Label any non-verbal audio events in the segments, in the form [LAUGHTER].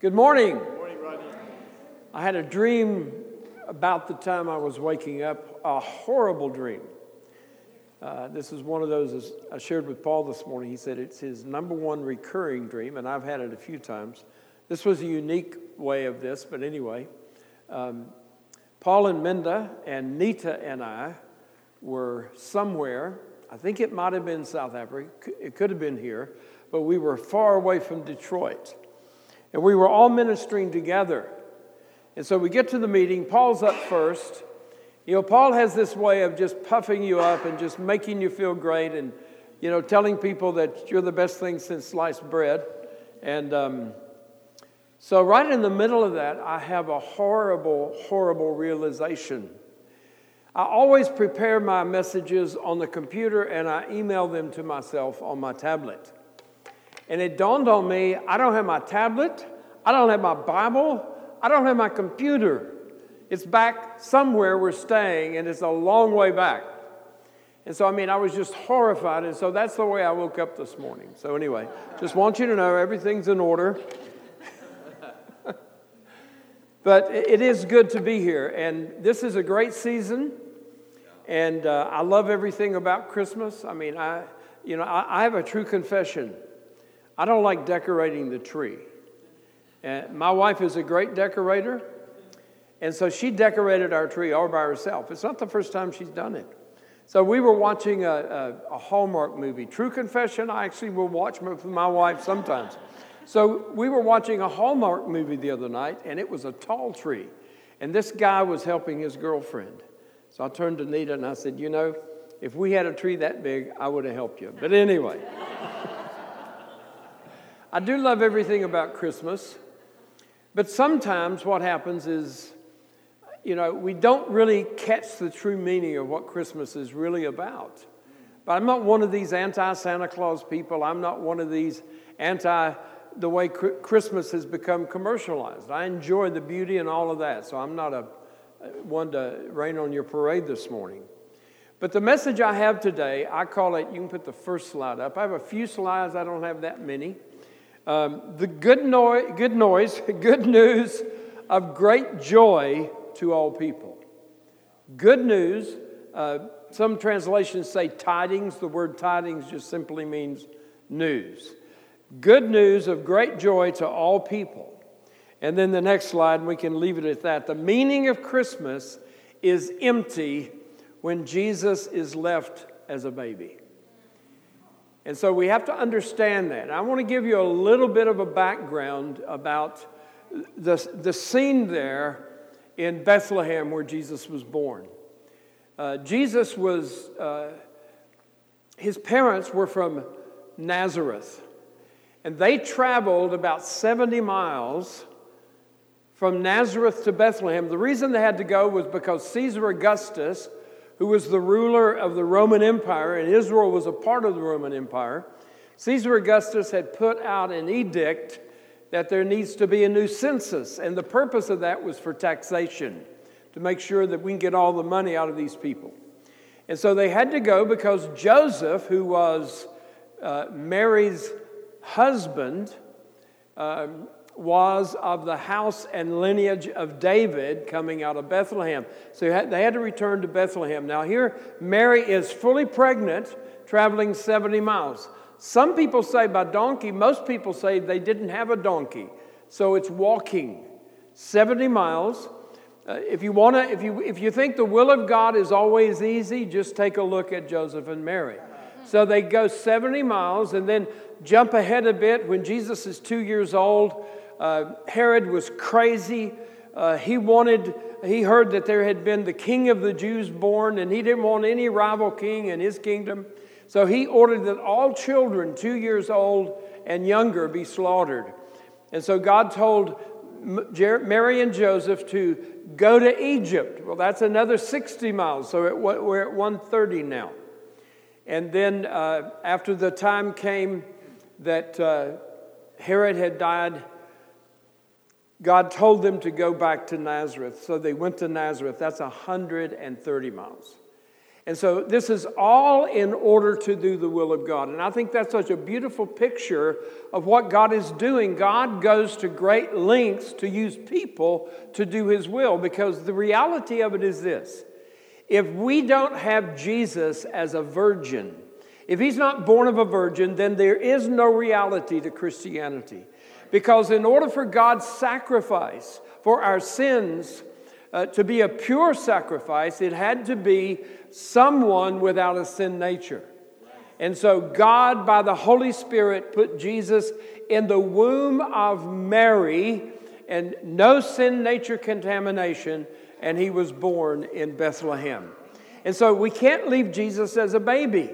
Good morning. Good morning, Rodney. I had a dream about the time I was waking up, a horrible dream. Uh, this is one of those I shared with Paul this morning. He said it's his number one recurring dream, and I've had it a few times. This was a unique way of this, but anyway. Um, Paul and Minda and Nita and I were somewhere. I think it might have been South Africa. It could have been here, but we were far away from Detroit. And we were all ministering together. And so we get to the meeting. Paul's up first. You know, Paul has this way of just puffing you up and just making you feel great and, you know, telling people that you're the best thing since sliced bread. And um, so, right in the middle of that, I have a horrible, horrible realization. I always prepare my messages on the computer and I email them to myself on my tablet. And it dawned on me I don't have my tablet, I don't have my Bible, I don't have my computer. It's back somewhere we're staying, and it's a long way back. And so, I mean, I was just horrified. And so that's the way I woke up this morning. So, anyway, just want you to know everything's in order. [LAUGHS] but it is good to be here. And this is a great season. And uh, I love everything about Christmas. I mean, I, you know, I, I have a true confession. I don't like decorating the tree. And my wife is a great decorator, and so she decorated our tree all by herself. It's not the first time she's done it. So we were watching a, a, a Hallmark movie. True confession, I actually will watch with my wife sometimes. So we were watching a Hallmark movie the other night, and it was a tall tree. And this guy was helping his girlfriend. So I turned to Nita and I said, You know, if we had a tree that big, I would have helped you. But anyway. I do love everything about Christmas, but sometimes what happens is, you know, we don't really catch the true meaning of what Christmas is really about. But I'm not one of these anti Santa Claus people. I'm not one of these anti the way Christmas has become commercialized. I enjoy the beauty and all of that, so I'm not a uh, one to rain on your parade this morning. But the message I have today, I call it, you can put the first slide up. I have a few slides, I don't have that many. Um, the good, no- good noise, [LAUGHS] good news of great joy to all people. Good news, uh, some translations say tidings. The word tidings just simply means news. Good news of great joy to all people. And then the next slide, we can leave it at that. The meaning of Christmas is empty when Jesus is left as a baby. And so we have to understand that. I want to give you a little bit of a background about the, the scene there in Bethlehem where Jesus was born. Uh, Jesus was, uh, his parents were from Nazareth. And they traveled about 70 miles from Nazareth to Bethlehem. The reason they had to go was because Caesar Augustus who was the ruler of the Roman Empire, and Israel was a part of the Roman Empire, Caesar Augustus had put out an edict that there needs to be a new census. And the purpose of that was for taxation, to make sure that we can get all the money out of these people. And so they had to go because Joseph, who was uh, Mary's husband, um, was of the house and lineage of David coming out of Bethlehem. So they had to return to Bethlehem. Now, here, Mary is fully pregnant, traveling 70 miles. Some people say by donkey, most people say they didn't have a donkey. So it's walking 70 miles. Uh, if you want to, if you, if you think the will of God is always easy, just take a look at Joseph and Mary. So they go 70 miles and then jump ahead a bit when Jesus is two years old. Uh, Herod was crazy. Uh, he wanted, he heard that there had been the king of the Jews born, and he didn't want any rival king in his kingdom. So he ordered that all children two years old and younger be slaughtered. And so God told Mary and Joseph to go to Egypt. Well, that's another 60 miles, so we're at 130 now. And then uh, after the time came that uh, Herod had died, God told them to go back to Nazareth. So they went to Nazareth. That's 130 miles. And so this is all in order to do the will of God. And I think that's such a beautiful picture of what God is doing. God goes to great lengths to use people to do his will because the reality of it is this if we don't have Jesus as a virgin, if he's not born of a virgin, then there is no reality to Christianity. Because in order for God's sacrifice for our sins uh, to be a pure sacrifice, it had to be someone without a sin nature. And so God, by the Holy Spirit, put Jesus in the womb of Mary and no sin nature contamination, and he was born in Bethlehem. And so we can't leave Jesus as a baby.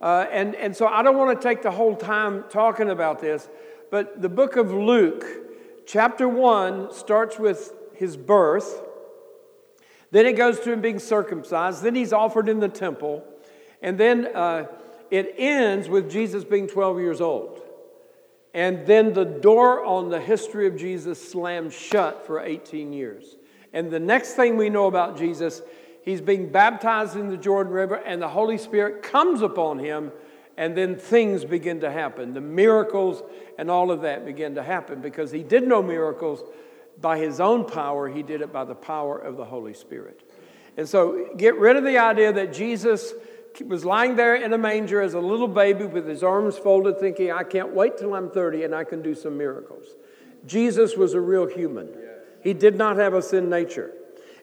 Uh, and, and so I don't want to take the whole time talking about this, but the book of Luke, chapter 1, starts with his birth. Then it goes to him being circumcised. Then he's offered in the temple. And then uh, it ends with Jesus being 12 years old. And then the door on the history of Jesus slams shut for 18 years. And the next thing we know about Jesus, he's being baptized in the Jordan River, and the Holy Spirit comes upon him, and then things begin to happen. The miracles and all of that began to happen because he did no miracles by his own power, he did it by the power of the Holy Spirit. And so get rid of the idea that Jesus was lying there in a manger as a little baby with his arms folded, thinking, I can't wait till I'm 30 and I can do some miracles. Jesus was a real human, he did not have a sin nature.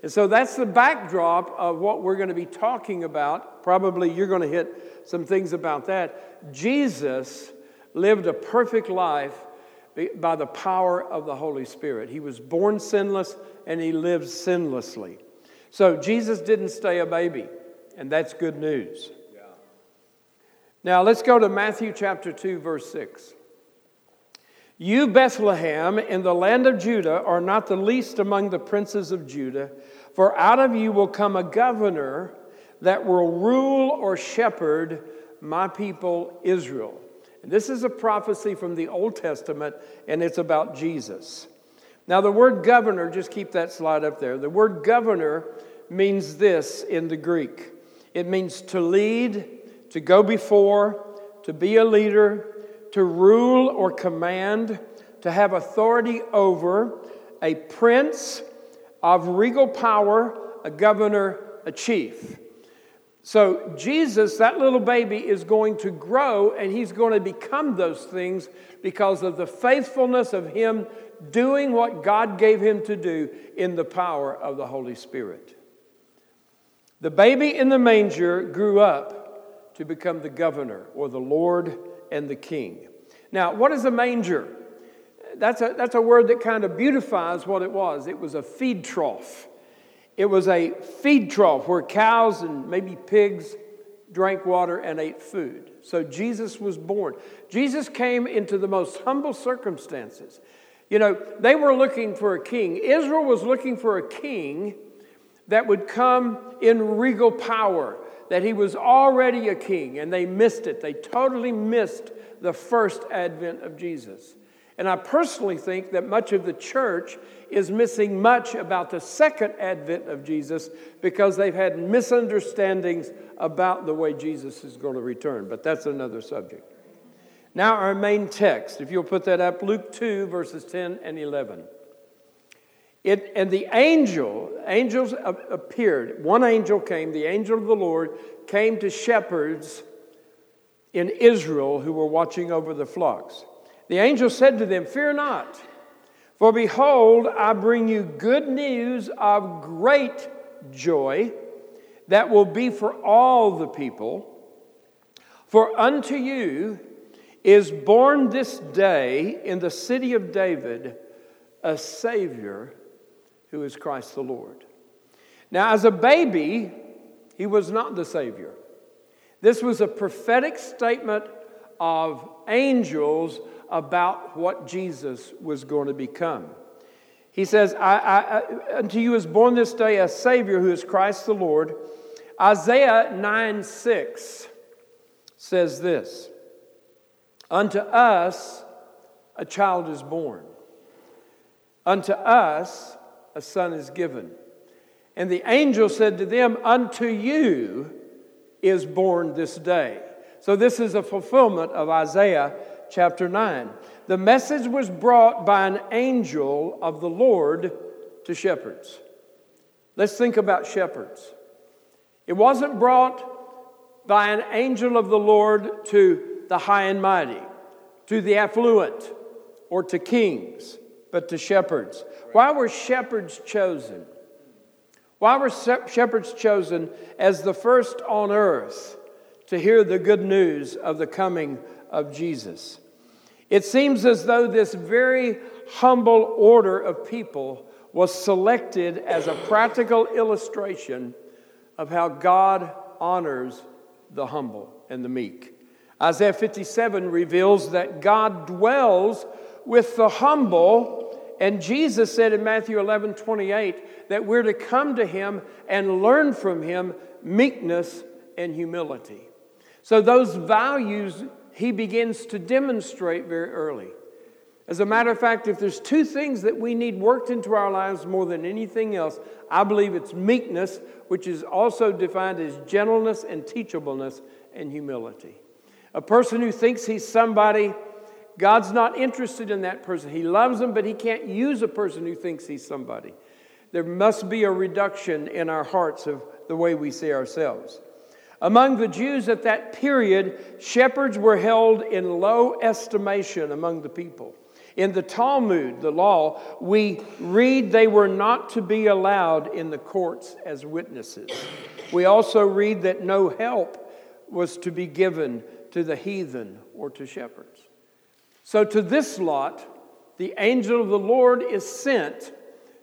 And so that's the backdrop of what we're going to be talking about. Probably you're going to hit some things about that. Jesus lived a perfect life by the power of the Holy Spirit. He was born sinless and he lived sinlessly. So Jesus didn't stay a baby, and that's good news. Yeah. Now let's go to Matthew chapter 2, verse 6. You, Bethlehem, in the land of Judah, are not the least among the princes of Judah, for out of you will come a governor that will rule or shepherd my people Israel. This is a prophecy from the Old Testament, and it's about Jesus. Now, the word governor, just keep that slide up there. The word governor means this in the Greek it means to lead, to go before, to be a leader, to rule or command, to have authority over, a prince of regal power, a governor, a chief. So, Jesus, that little baby, is going to grow and he's going to become those things because of the faithfulness of him doing what God gave him to do in the power of the Holy Spirit. The baby in the manger grew up to become the governor or the Lord and the king. Now, what is a manger? That's a, that's a word that kind of beautifies what it was. It was a feed trough. It was a feed trough where cows and maybe pigs drank water and ate food. So Jesus was born. Jesus came into the most humble circumstances. You know, they were looking for a king. Israel was looking for a king that would come in regal power, that he was already a king, and they missed it. They totally missed the first advent of Jesus. And I personally think that much of the church is missing much about the second advent of Jesus because they've had misunderstandings about the way Jesus is going to return. But that's another subject. Now, our main text, if you'll put that up, Luke 2, verses 10 and 11. It, and the angel, angels appeared. One angel came, the angel of the Lord came to shepherds in Israel who were watching over the flocks. The angel said to them, Fear not, for behold, I bring you good news of great joy that will be for all the people. For unto you is born this day in the city of David a Savior who is Christ the Lord. Now, as a baby, he was not the Savior. This was a prophetic statement of angels about what Jesus was going to become. He says, I, I, Unto you is born this day a Savior who is Christ the Lord. Isaiah 9 6 says this Unto us a child is born, unto us a son is given. And the angel said to them, Unto you is born this day. So, this is a fulfillment of Isaiah chapter 9. The message was brought by an angel of the Lord to shepherds. Let's think about shepherds. It wasn't brought by an angel of the Lord to the high and mighty, to the affluent, or to kings, but to shepherds. Why were shepherds chosen? Why were shepherds chosen as the first on earth to hear the good news of the coming of Jesus? It seems as though this very humble order of people was selected as a practical illustration of how God honors the humble and the meek. Isaiah 57 reveals that God dwells with the humble, and Jesus said in Matthew 11 28 that we're to come to him and learn from him meekness and humility. So, those values he begins to demonstrate very early. As a matter of fact, if there's two things that we need worked into our lives more than anything else, I believe it's meekness, which is also defined as gentleness and teachableness and humility. A person who thinks he's somebody, God's not interested in that person. He loves them, but he can't use a person who thinks he's somebody. There must be a reduction in our hearts of the way we see ourselves. Among the Jews at that period, shepherds were held in low estimation among the people. In the Talmud, the law, we read they were not to be allowed in the courts as witnesses. We also read that no help was to be given to the heathen or to shepherds. So, to this lot, the angel of the Lord is sent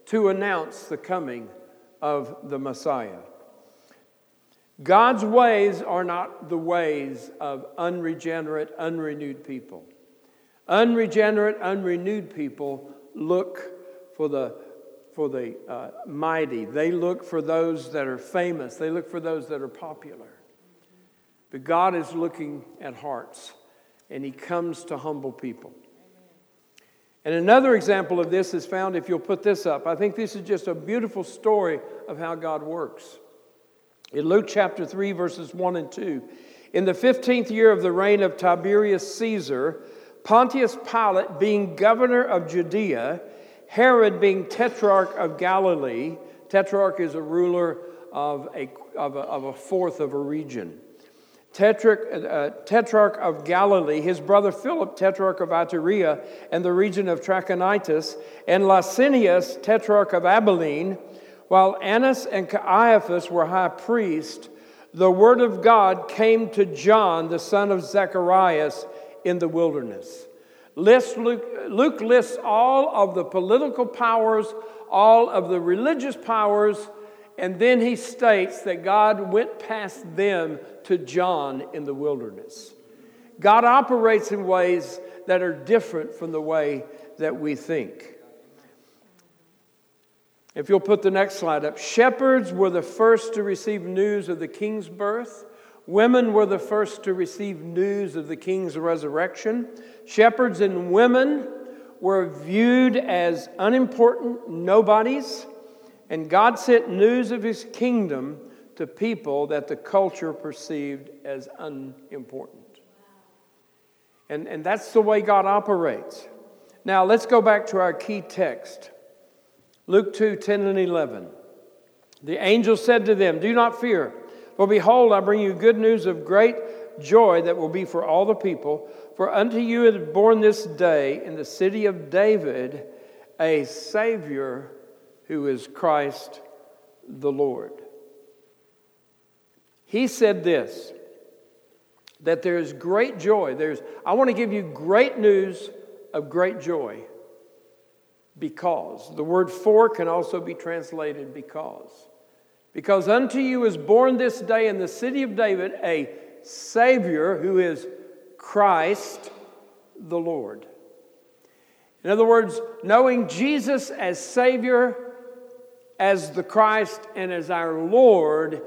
to announce the coming of the Messiah. God's ways are not the ways of unregenerate, unrenewed people. Unregenerate, unrenewed people look for the, for the uh, mighty. They look for those that are famous. They look for those that are popular. But God is looking at hearts, and He comes to humble people. And another example of this is found, if you'll put this up. I think this is just a beautiful story of how God works. In Luke chapter 3, verses 1 and 2, in the 15th year of the reign of Tiberius Caesar, Pontius Pilate being governor of Judea, Herod being tetrarch of Galilee, tetrarch is a ruler of a, of a, of a fourth of a region. Tetrarch, uh, tetrarch of Galilee, his brother Philip, tetrarch of Iturea and the region of Trachonitis, and Lysanias, tetrarch of Abilene, while Annas and Caiaphas were high priests, the word of God came to John, the son of Zacharias, in the wilderness. Lists, Luke, Luke lists all of the political powers, all of the religious powers, and then he states that God went past them to John in the wilderness. God operates in ways that are different from the way that we think. If you'll put the next slide up, shepherds were the first to receive news of the king's birth. Women were the first to receive news of the king's resurrection. Shepherds and women were viewed as unimportant nobodies, and God sent news of his kingdom to people that the culture perceived as unimportant. And, and that's the way God operates. Now, let's go back to our key text Luke 2 10 and 11. The angel said to them, Do not fear. For behold, I bring you good news of great joy that will be for all the people. For unto you is born this day in the city of David a Savior who is Christ the Lord. He said this that there is great joy. There's, I want to give you great news of great joy because. The word for can also be translated because. Because unto you is born this day in the city of David a Savior who is Christ the Lord. In other words, knowing Jesus as Savior, as the Christ, and as our Lord,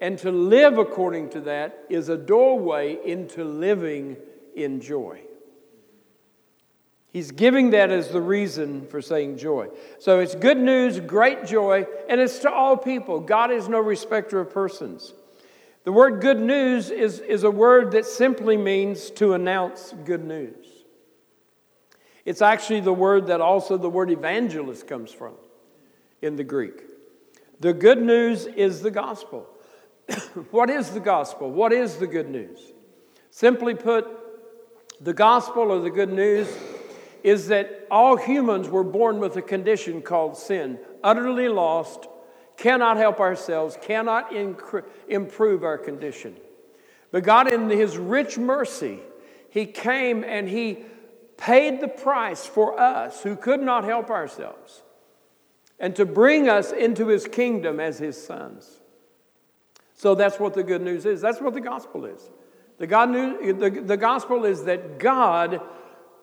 and to live according to that is a doorway into living in joy. He's giving that as the reason for saying joy. So it's good news, great joy, and it's to all people. God is no respecter of persons. The word good news is, is a word that simply means to announce good news. It's actually the word that also the word evangelist comes from in the Greek. The good news is the gospel. [COUGHS] what is the gospel? What is the good news? Simply put, the gospel or the good news is that all humans were born with a condition called sin, utterly lost, cannot help ourselves, cannot incre- improve our condition. But God, in His rich mercy, He came and He paid the price for us who could not help ourselves and to bring us into His kingdom as His sons. So that's what the good news is. That's what the gospel is. The, God news, the, the gospel is that God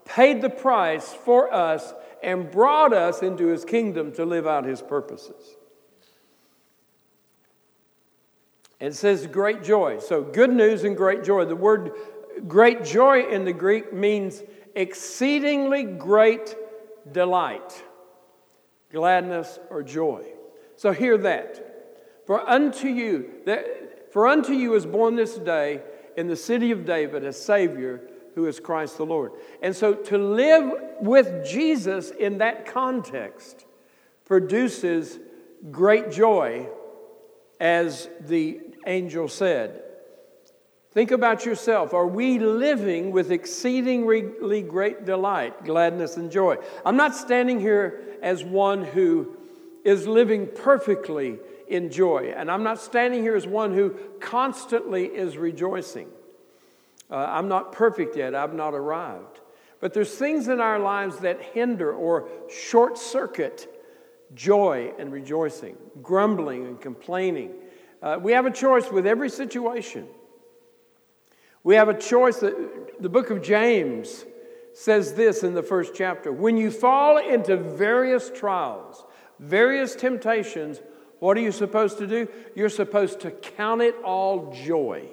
paid the price for us and brought us into His kingdom to live out His purposes. It says great joy. So, good news and great joy. The word great joy in the Greek means exceedingly great delight, gladness, or joy. So, hear that. For unto you, that, for unto you is born this day in the city of David a Savior who is Christ the Lord. And so, to live with Jesus in that context produces great joy as the angel said. Think about yourself. Are we living with exceedingly great delight, gladness, and joy? I'm not standing here as one who is living perfectly in joy, and I'm not standing here as one who constantly is rejoicing. Uh, I'm not perfect yet, I've not arrived. But there's things in our lives that hinder or short circuit joy and rejoicing, grumbling and complaining, uh, we have a choice with every situation. We have a choice that the book of James says this in the first chapter When you fall into various trials, various temptations, what are you supposed to do? You're supposed to count it all joy.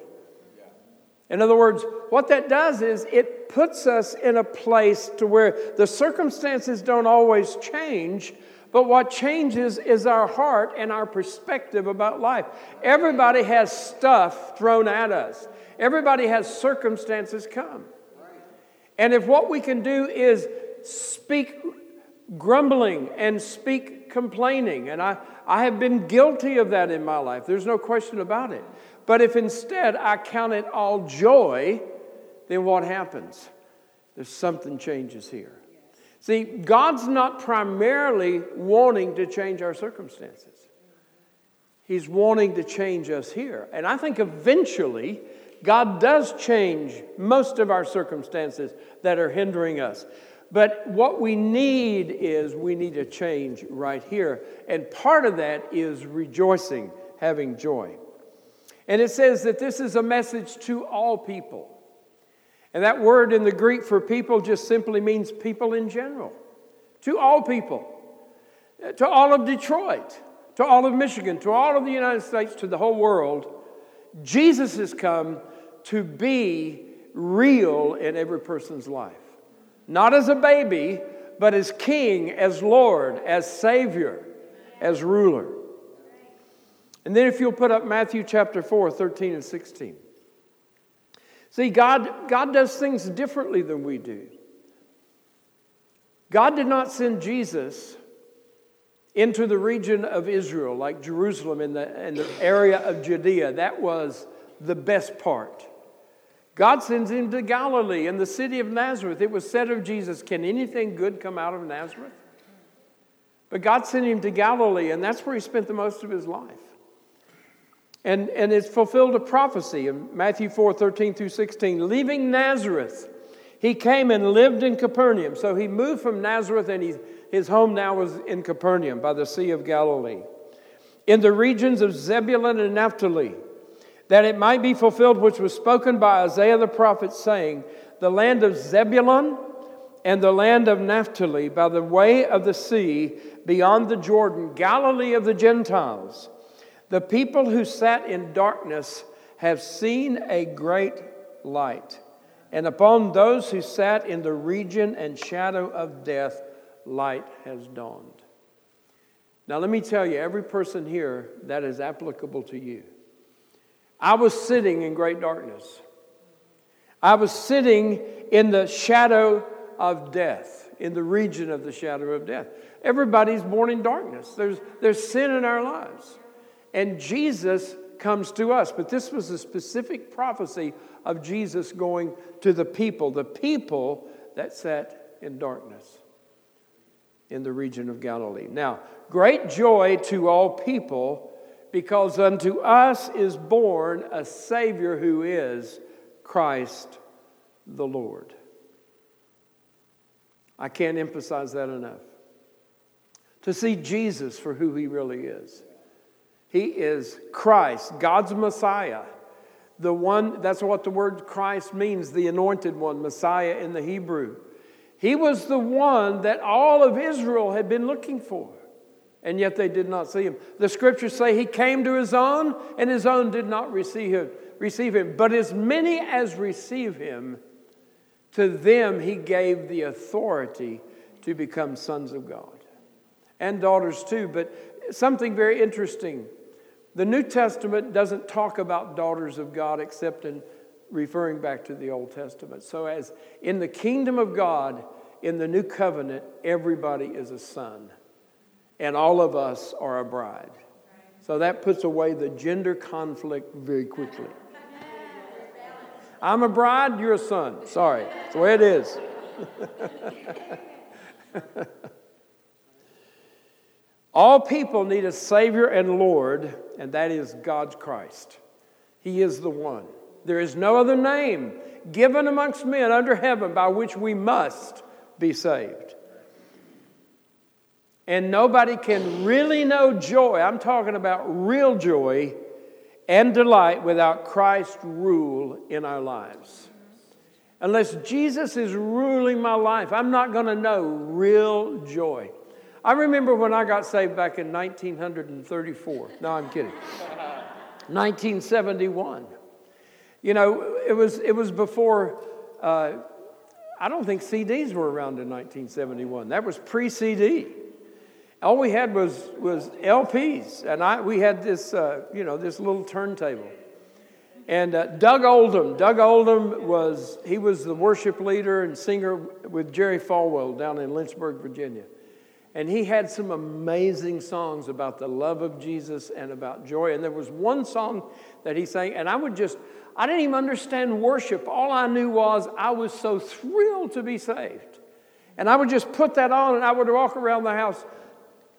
In other words, what that does is it puts us in a place to where the circumstances don't always change, but what changes is our heart and our perspective about life. Everybody has stuff thrown at us, everybody has circumstances come. And if what we can do is speak grumbling and speak complaining, and I, I have been guilty of that in my life, there's no question about it. But if instead I count it all joy, then what happens? There's something changes here. See, God's not primarily wanting to change our circumstances. He's wanting to change us here. And I think eventually God does change most of our circumstances that are hindering us. But what we need is we need a change right here. And part of that is rejoicing, having joy. And it says that this is a message to all people. And that word in the Greek for people just simply means people in general, to all people, to all of Detroit, to all of Michigan, to all of the United States, to the whole world. Jesus has come to be real in every person's life. Not as a baby, but as king, as Lord, as Savior, as ruler. And then if you'll put up Matthew chapter 4, 13 and 16. See, God, God does things differently than we do. God did not send Jesus into the region of Israel, like Jerusalem in the, in the area of Judea. That was the best part. God sends him to Galilee in the city of Nazareth. It was said of Jesus, Can anything good come out of Nazareth? But God sent him to Galilee, and that's where he spent the most of his life. And, and it's fulfilled a prophecy in Matthew 4 13 through 16. Leaving Nazareth, he came and lived in Capernaum. So he moved from Nazareth, and he, his home now was in Capernaum by the Sea of Galilee. In the regions of Zebulun and Naphtali, that it might be fulfilled which was spoken by Isaiah the prophet, saying, The land of Zebulun and the land of Naphtali, by the way of the sea, beyond the Jordan, Galilee of the Gentiles. The people who sat in darkness have seen a great light. And upon those who sat in the region and shadow of death, light has dawned. Now, let me tell you, every person here, that is applicable to you. I was sitting in great darkness. I was sitting in the shadow of death, in the region of the shadow of death. Everybody's born in darkness. There's, there's sin in our lives. And Jesus comes to us. But this was a specific prophecy of Jesus going to the people, the people that sat in darkness in the region of Galilee. Now, great joy to all people, because unto us is born a Savior who is Christ the Lord. I can't emphasize that enough. To see Jesus for who he really is. He is Christ, God's Messiah. The one, that's what the word Christ means, the anointed one, Messiah in the Hebrew. He was the one that all of Israel had been looking for, and yet they did not see him. The scriptures say he came to his own, and his own did not receive him. Receive him. But as many as receive him, to them he gave the authority to become sons of God and daughters too. But something very interesting the New Testament doesn't talk about daughters of God except in referring back to the Old Testament. So, as in the kingdom of God, in the new covenant, everybody is a son, and all of us are a bride. So, that puts away the gender conflict very quickly. I'm a bride, you're a son. Sorry, that's the way it is. [LAUGHS] All people need a Savior and Lord, and that is God's Christ. He is the one. There is no other name given amongst men under heaven by which we must be saved. And nobody can really know joy, I'm talking about real joy and delight, without Christ's rule in our lives. Unless Jesus is ruling my life, I'm not going to know real joy. I remember when I got saved back in 1934. No, I'm kidding. 1971. You know, it was, it was before, uh, I don't think CDs were around in 1971. That was pre CD. All we had was, was LPs, and I, we had this, uh, you know, this little turntable. And uh, Doug Oldham, Doug Oldham was, he was the worship leader and singer with Jerry Falwell down in Lynchburg, Virginia. And he had some amazing songs about the love of Jesus and about joy. And there was one song that he sang, and I would just, I didn't even understand worship. All I knew was I was so thrilled to be saved. And I would just put that on and I would walk around the house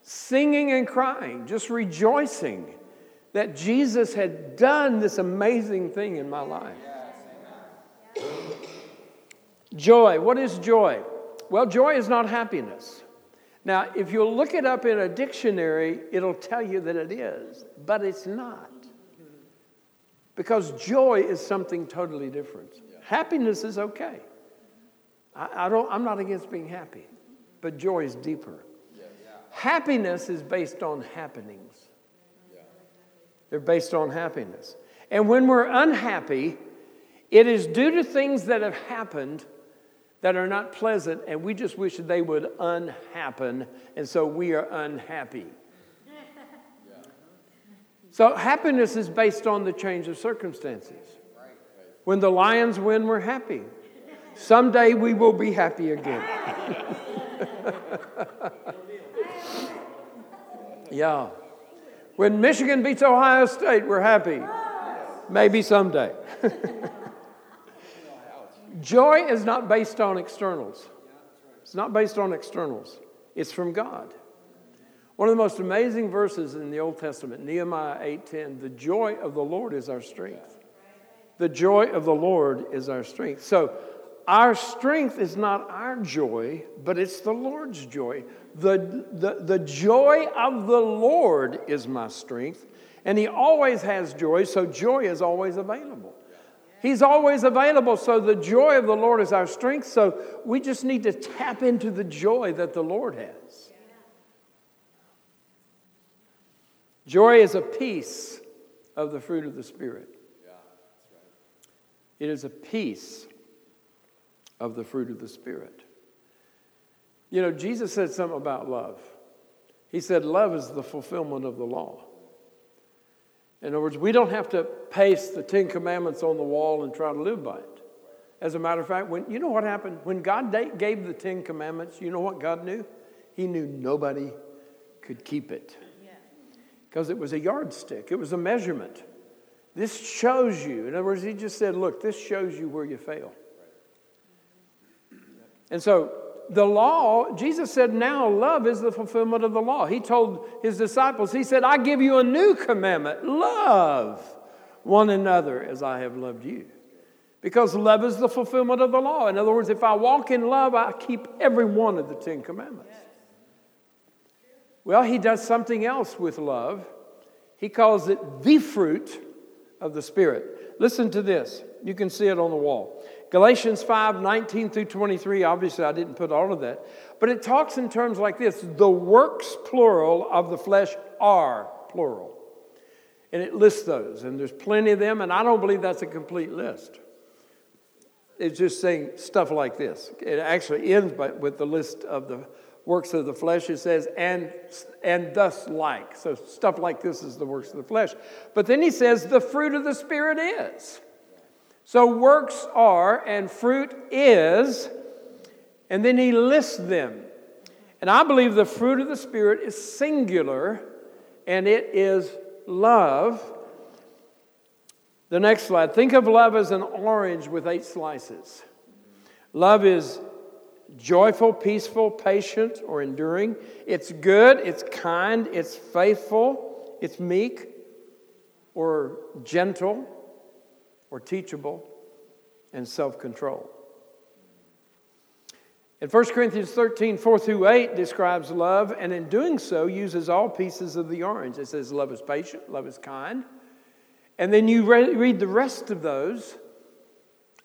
singing and crying, just rejoicing that Jesus had done this amazing thing in my life. Joy. What is joy? Well, joy is not happiness. Now, if you look it up in a dictionary, it'll tell you that it is, but it's not. Because joy is something totally different. Happiness is okay. I, I, don't, I'm not against being happy, but joy is deeper. Happiness is based on happenings, they're based on happiness. And when we're unhappy, it is due to things that have happened that are not pleasant, and we just wish they would unhappen, and so we are unhappy. [LAUGHS] So, happiness is based on the change of circumstances. When the lions win, we're happy. Someday we will be happy again. [LAUGHS] yeah. When Michigan beats Ohio State, we're happy. Maybe someday. [LAUGHS] Joy is not based on externals. It's not based on externals. It's from God. One of the most amazing verses in the Old Testament, Nehemiah 8:10, the joy of the Lord is our strength. The joy of the Lord is our strength. So our strength is not our joy, but it's the Lord's joy. The, the, the joy of the Lord is my strength, and He always has joy, so joy is always available. He's always available. So the joy of the Lord is our strength. So we just need to tap into the joy that the Lord has. Joy is a piece of the fruit of the Spirit. It is a piece of the fruit of the Spirit. You know, Jesus said something about love. He said, Love is the fulfillment of the law. In other words, we don't have to paste the Ten Commandments on the wall and try to live by it. As a matter of fact, when you know what happened when God gave the Ten Commandments, you know what God knew? He knew nobody could keep it because it was a yardstick. It was a measurement. This shows you. In other words, He just said, "Look, this shows you where you fail." And so the law, Jesus said, now love is the fulfillment of the law. He told his disciples, He said, I give you a new commandment love one another as I have loved you. Because love is the fulfillment of the law. In other words, if I walk in love, I keep every one of the Ten Commandments. Well, he does something else with love. He calls it the fruit of the Spirit. Listen to this. You can see it on the wall. Galatians 5 19 through 23, obviously, I didn't put all of that, but it talks in terms like this the works, plural, of the flesh are plural. And it lists those, and there's plenty of them, and I don't believe that's a complete list. It's just saying stuff like this. It actually ends by, with the list of the works of the flesh. It says, and, and thus like. So stuff like this is the works of the flesh. But then he says, the fruit of the Spirit is. So works are and fruit is, and then he lists them. And I believe the fruit of the Spirit is singular and it is love. The next slide. Think of love as an orange with eight slices. Love is joyful, peaceful, patient, or enduring. It's good, it's kind, it's faithful, it's meek, or gentle, or teachable and self control. In 1 Corinthians 13, 4 through 8 describes love, and in doing so uses all pieces of the orange. It says love is patient, love is kind. And then you re- read the rest of those,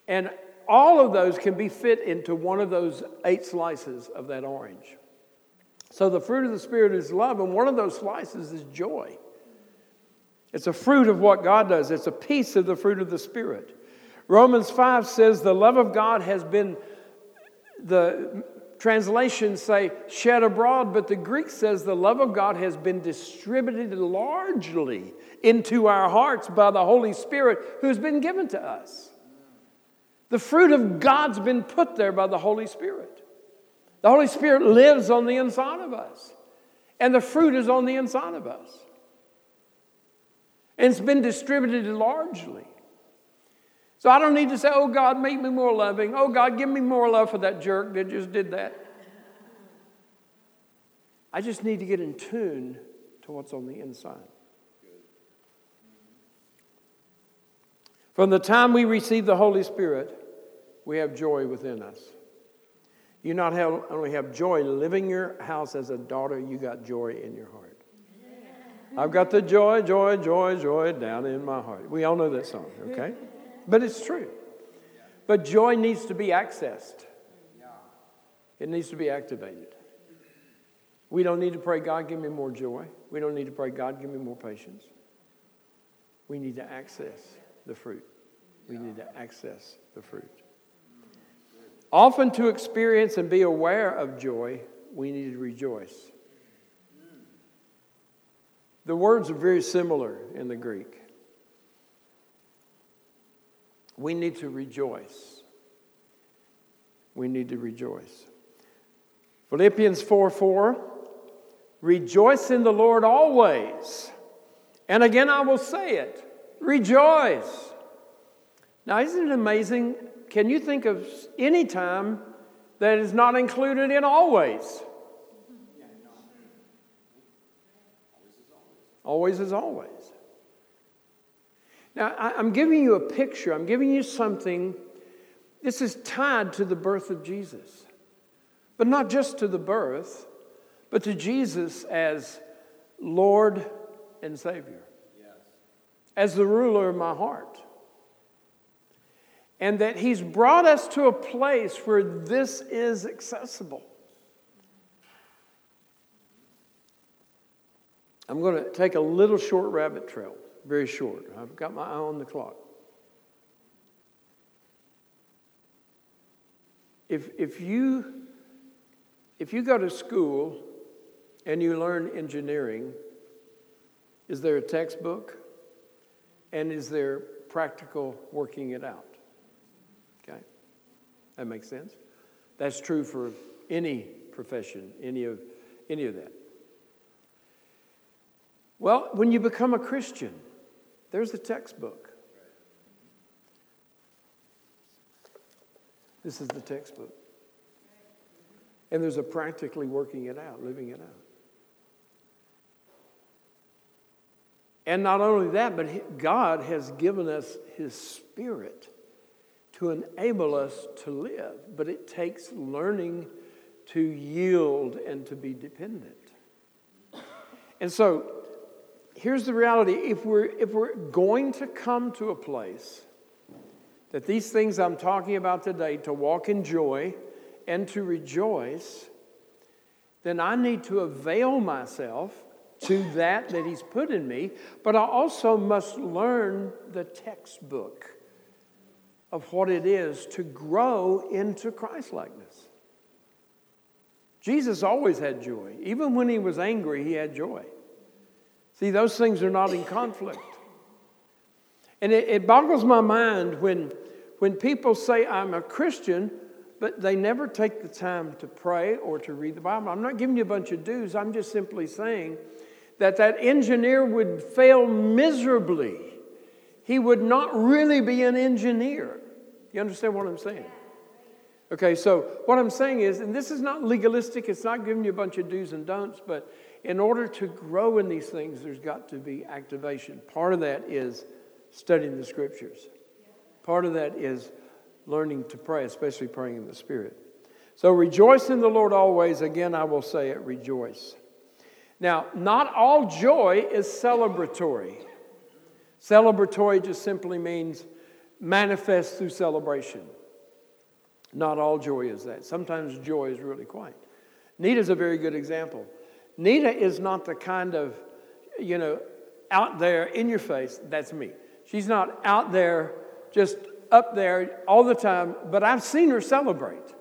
and all of those can be fit into one of those eight slices of that orange. So the fruit of the Spirit is love, and one of those slices is joy. It's a fruit of what God does, it's a piece of the fruit of the Spirit. Romans 5 says the love of God has been, the translations say shed abroad, but the Greek says the love of God has been distributed largely into our hearts by the Holy Spirit who's been given to us. The fruit of God's been put there by the Holy Spirit. The Holy Spirit lives on the inside of us, and the fruit is on the inside of us. And it's been distributed largely. So I don't need to say, oh God, make me more loving. Oh God, give me more love for that jerk that just did that. I just need to get in tune to what's on the inside. From the time we receive the Holy Spirit, we have joy within us. You not have, only have joy living your house as a daughter, you got joy in your heart. I've got the joy, joy, joy, joy down in my heart. We all know that song, okay? But it's true. But joy needs to be accessed, it needs to be activated. We don't need to pray, God, give me more joy. We don't need to pray, God, give me more patience. We need to access the fruit. We need to access the fruit. Often, to experience and be aware of joy, we need to rejoice. The words are very similar in the Greek. We need to rejoice. We need to rejoice. Philippians 4 4 Rejoice in the Lord always. And again, I will say it rejoice. Now, isn't it amazing? Can you think of any time that is not included in always? Always is always. Now, I'm giving you a picture, I'm giving you something. This is tied to the birth of Jesus, but not just to the birth, but to Jesus as Lord and Savior, yes. as the ruler of my heart. And that He's brought us to a place where this is accessible. I'm going to take a little short rabbit trail, very short. I've got my eye on the clock. If, if, you, if you go to school and you learn engineering, is there a textbook? And is there practical working it out? Okay? That makes sense? That's true for any profession, any of, any of that. Well, when you become a Christian, there's the textbook. This is the textbook. And there's a practically working it out, living it out. And not only that, but God has given us His Spirit to enable us to live. But it takes learning to yield and to be dependent. And so here's the reality if we're, if we're going to come to a place that these things I'm talking about today, to walk in joy and to rejoice, then I need to avail myself to that that He's put in me, but I also must learn the textbook of what it is to grow into Christlikeness. Jesus always had joy. Even when he was angry, he had joy. See, those things are not in conflict. And it, it boggles my mind when, when people say, I'm a Christian, but they never take the time to pray or to read the Bible. I'm not giving you a bunch of do's. I'm just simply saying that that engineer would fail miserably. He would not really be an engineer. You understand what I'm saying? Okay, so what I'm saying is, and this is not legalistic, it's not giving you a bunch of do's and don'ts, but in order to grow in these things, there's got to be activation. Part of that is studying the scriptures, part of that is learning to pray, especially praying in the Spirit. So rejoice in the Lord always. Again, I will say it rejoice. Now, not all joy is celebratory. Celebratory just simply means manifest through celebration. Not all joy is that. Sometimes joy is really quiet. Nita's a very good example. Nita is not the kind of, you know, out there in your face. That's me. She's not out there, just up there all the time, but I've seen her celebrate.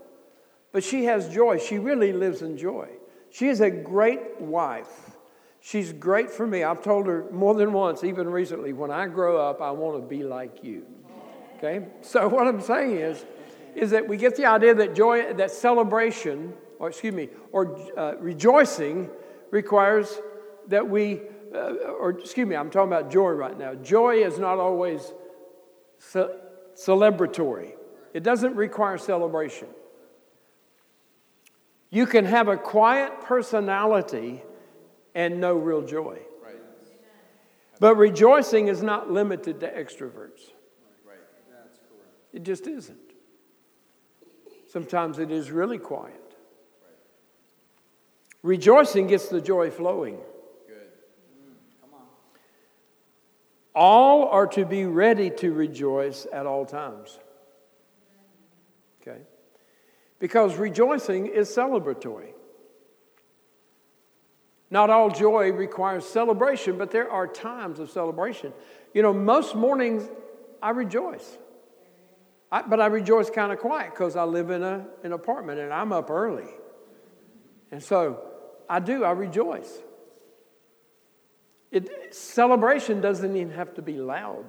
But she has joy. She really lives in joy. She is a great wife. She's great for me. I've told her more than once, even recently, when I grow up, I want to be like you. Okay? So [LAUGHS] what I'm saying is, is that we get the idea that joy, that celebration, or excuse me, or uh, rejoicing requires that we, uh, or excuse me, I'm talking about joy right now. Joy is not always ce- celebratory, it doesn't require celebration. You can have a quiet personality and no real joy. But rejoicing is not limited to extroverts. Right. That's correct. It just isn't. Sometimes it is really quiet. Rejoicing gets the joy flowing. Good. Mm, come on. All are to be ready to rejoice at all times. Okay? Because rejoicing is celebratory. Not all joy requires celebration, but there are times of celebration. You know, most mornings I rejoice. I, but I rejoice kind of quiet because I live in a, an apartment and I'm up early. And so I do, I rejoice. It, celebration doesn't even have to be loud.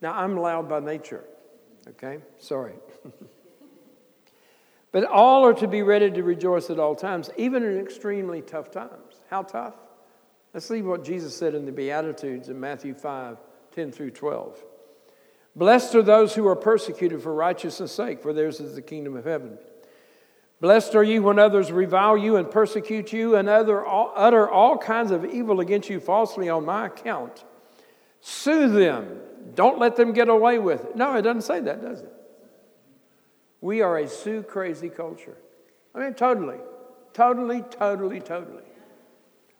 Now, I'm loud by nature, okay? Sorry. [LAUGHS] but all are to be ready to rejoice at all times, even in extremely tough times. How tough? Let's see what Jesus said in the Beatitudes in Matthew 5 10 through 12. Blessed are those who are persecuted for righteousness' sake, for theirs is the kingdom of heaven. Blessed are you when others revile you and persecute you and utter all, utter all kinds of evil against you falsely on my account. Sue them. Don't let them get away with it. No, it doesn't say that, does it? We are a sue crazy culture. I mean, totally, totally, totally, totally.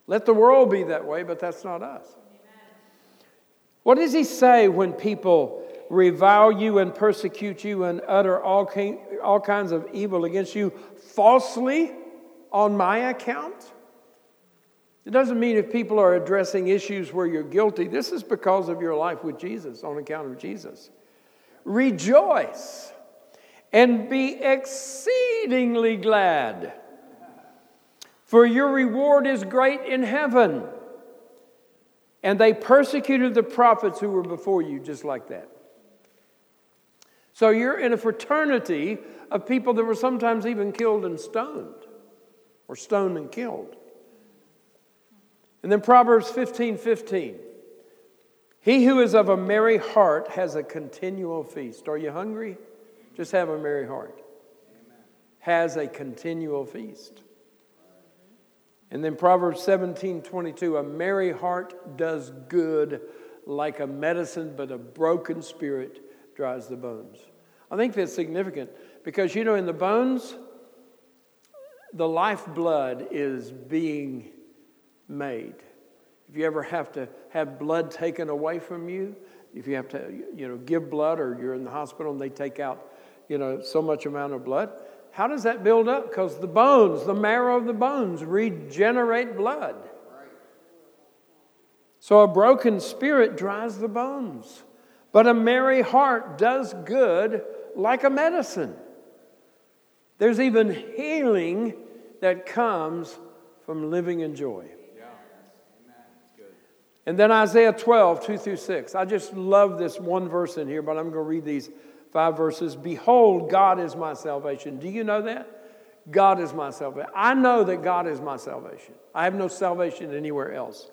Let the world be that way, but that's not us. What does he say when people revile you and persecute you and utter all, all kinds of evil against you falsely on my account? It doesn't mean if people are addressing issues where you're guilty, this is because of your life with Jesus, on account of Jesus. Rejoice and be exceedingly glad, for your reward is great in heaven And they persecuted the prophets who were before you, just like that. So you're in a fraternity of people that were sometimes even killed and stoned, or stoned and killed. And then Proverbs 15 15. He who is of a merry heart has a continual feast. Are you hungry? Just have a merry heart. Amen. Has a continual feast. And then Proverbs 17 22. A merry heart does good like a medicine, but a broken spirit dries the bones. I think that's significant because, you know, in the bones, the lifeblood is being made. If you ever have to have blood taken away from you, if you have to, you know, give blood or you're in the hospital and they take out, you know, so much amount of blood, how does that build up? Because the bones, the marrow of the bones, regenerate blood. So a broken spirit dries the bones, but a merry heart does good like a medicine. There's even healing that comes from living in joy. And then Isaiah 12, 2 through 6. I just love this one verse in here, but I'm going to read these five verses. Behold, God is my salvation. Do you know that? God is my salvation. I know that God is my salvation. I have no salvation anywhere else.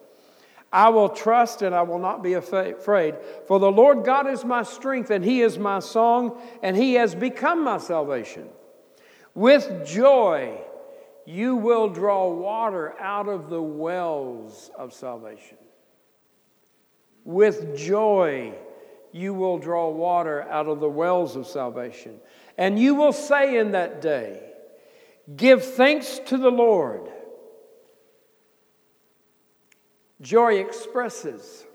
I will trust and I will not be afraid, for the Lord God is my strength, and He is my song, and He has become my salvation. With joy, you will draw water out of the wells of salvation. With joy, you will draw water out of the wells of salvation. And you will say in that day, Give thanks to the Lord. Joy expresses.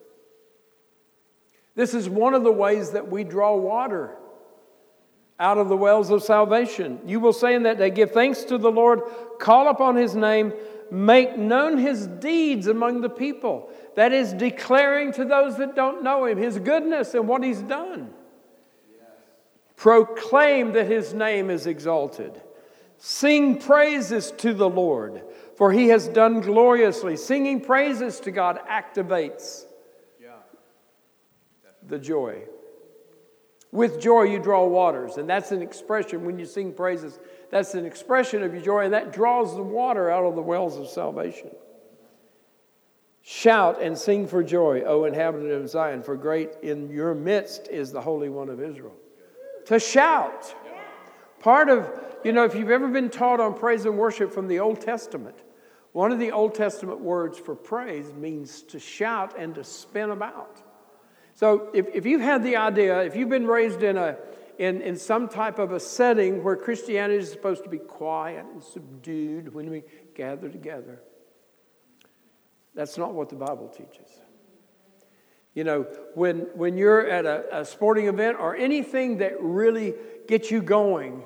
This is one of the ways that we draw water out of the wells of salvation. You will say in that day, Give thanks to the Lord, call upon his name, make known his deeds among the people. That is declaring to those that don't know him his goodness and what he's done. Proclaim that his name is exalted. Sing praises to the Lord, for he has done gloriously. Singing praises to God activates the joy. With joy, you draw waters, and that's an expression when you sing praises that's an expression of your joy, and that draws the water out of the wells of salvation. Shout and sing for joy, O inhabitant of Zion, for great in your midst is the Holy One of Israel. To shout. Part of, you know, if you've ever been taught on praise and worship from the Old Testament, one of the Old Testament words for praise means to shout and to spin about. So if, if you've had the idea, if you've been raised in a, in, in some type of a setting where Christianity is supposed to be quiet and subdued when we gather together. That's not what the Bible teaches. You know, when, when you're at a, a sporting event or anything that really gets you going,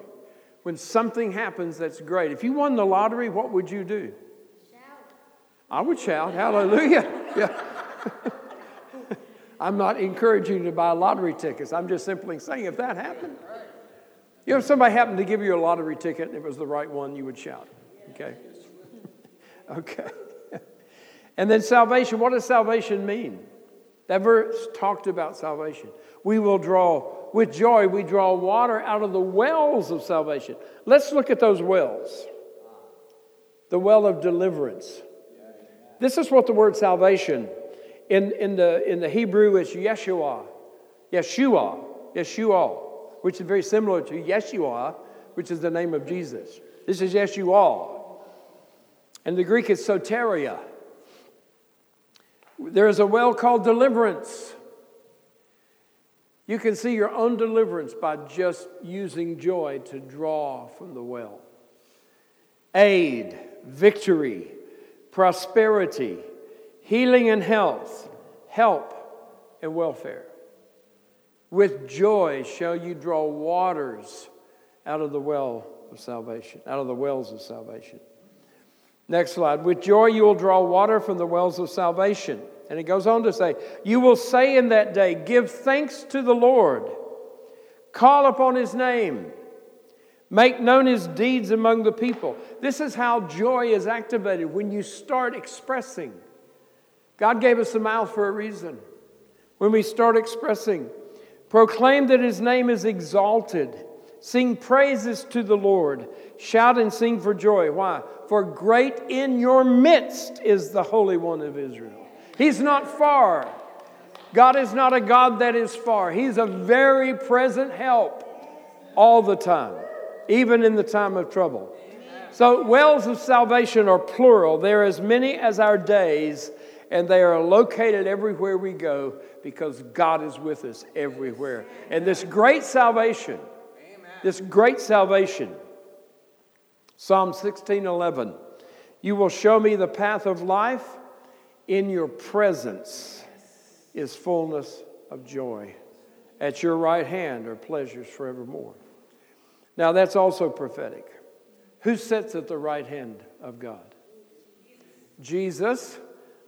when something happens that's great, if you won the lottery, what would you do? I would shout, hallelujah. [LAUGHS] Yeah. [LAUGHS] I'm not encouraging you to buy lottery tickets. I'm just simply saying if that happened, you know, if somebody happened to give you a lottery ticket and it was the right one, you would shout. Okay? [LAUGHS] okay. and then salvation. What does salvation mean? That verse talked about salvation. We will draw, with joy, we draw water out of the wells of salvation. Let's look at those wells. The well of deliverance. This is what the word salvation in, in, the, in the Hebrew, is Yeshua, Yeshua, Yeshua, which is very similar to Yeshua, which is the name of Jesus. This is Yeshua. And the Greek is soteria. There is a well called deliverance. You can see your own deliverance by just using joy to draw from the well. Aid, victory, prosperity, healing and health, help and welfare. With joy shall you draw waters out of the well of salvation, out of the wells of salvation. Next slide. With joy you will draw water from the wells of salvation. And it goes on to say, You will say in that day, Give thanks to the Lord, call upon his name, make known his deeds among the people. This is how joy is activated when you start expressing God gave us a mouth for a reason. When we start expressing, proclaim that His name is exalted, sing praises to the Lord, shout and sing for joy. Why? For great in your midst is the Holy One of Israel. He's not far. God is not a God that is far. He's a very present help all the time, even in the time of trouble. So, wells of salvation are plural. There are as many as our days, and they are located everywhere we go because God is with us everywhere. And this great salvation, this great salvation, Psalm 16 11, you will show me the path of life. In your presence is fullness of joy. At your right hand are pleasures forevermore. Now, that's also prophetic. Who sits at the right hand of God? Jesus.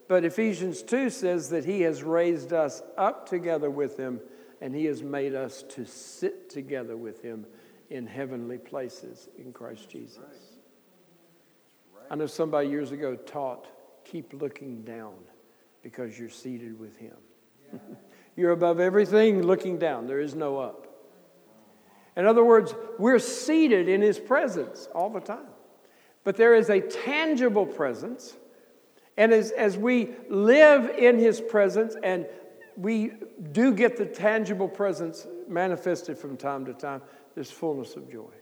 But Ephesians 2 says that he has raised us up together with him and he has made us to sit together with him in heavenly places in Christ Jesus. I know somebody years ago taught keep looking down because you're seated with him. [LAUGHS] you're above everything looking down, there is no up. In other words, we're seated in His presence all the time. But there is a tangible presence. And as, as we live in His presence, and we do get the tangible presence manifested from time to time, there's fullness of joy.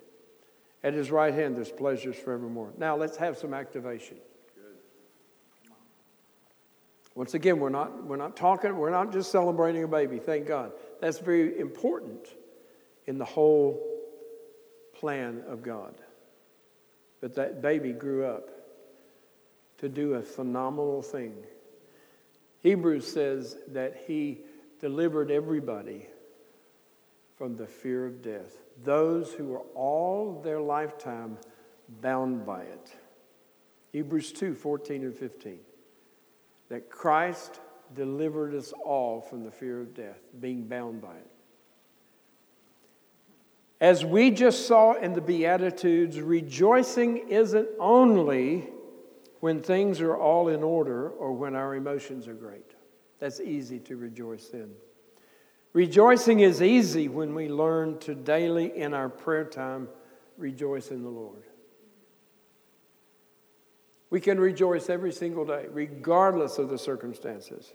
At His right hand, there's pleasures forevermore. Now, let's have some activation. Once again, we're not, we're not talking, we're not just celebrating a baby, thank God. That's very important in the whole plan of God. But that baby grew up to do a phenomenal thing. Hebrews says that he delivered everybody from the fear of death, those who were all their lifetime bound by it. Hebrews 2 14 and 15. That Christ delivered us all from the fear of death, being bound by it. As we just saw in the Beatitudes, rejoicing isn't only when things are all in order or when our emotions are great. That's easy to rejoice in. Rejoicing is easy when we learn to daily in our prayer time rejoice in the Lord. We can rejoice every single day, regardless of the circumstances.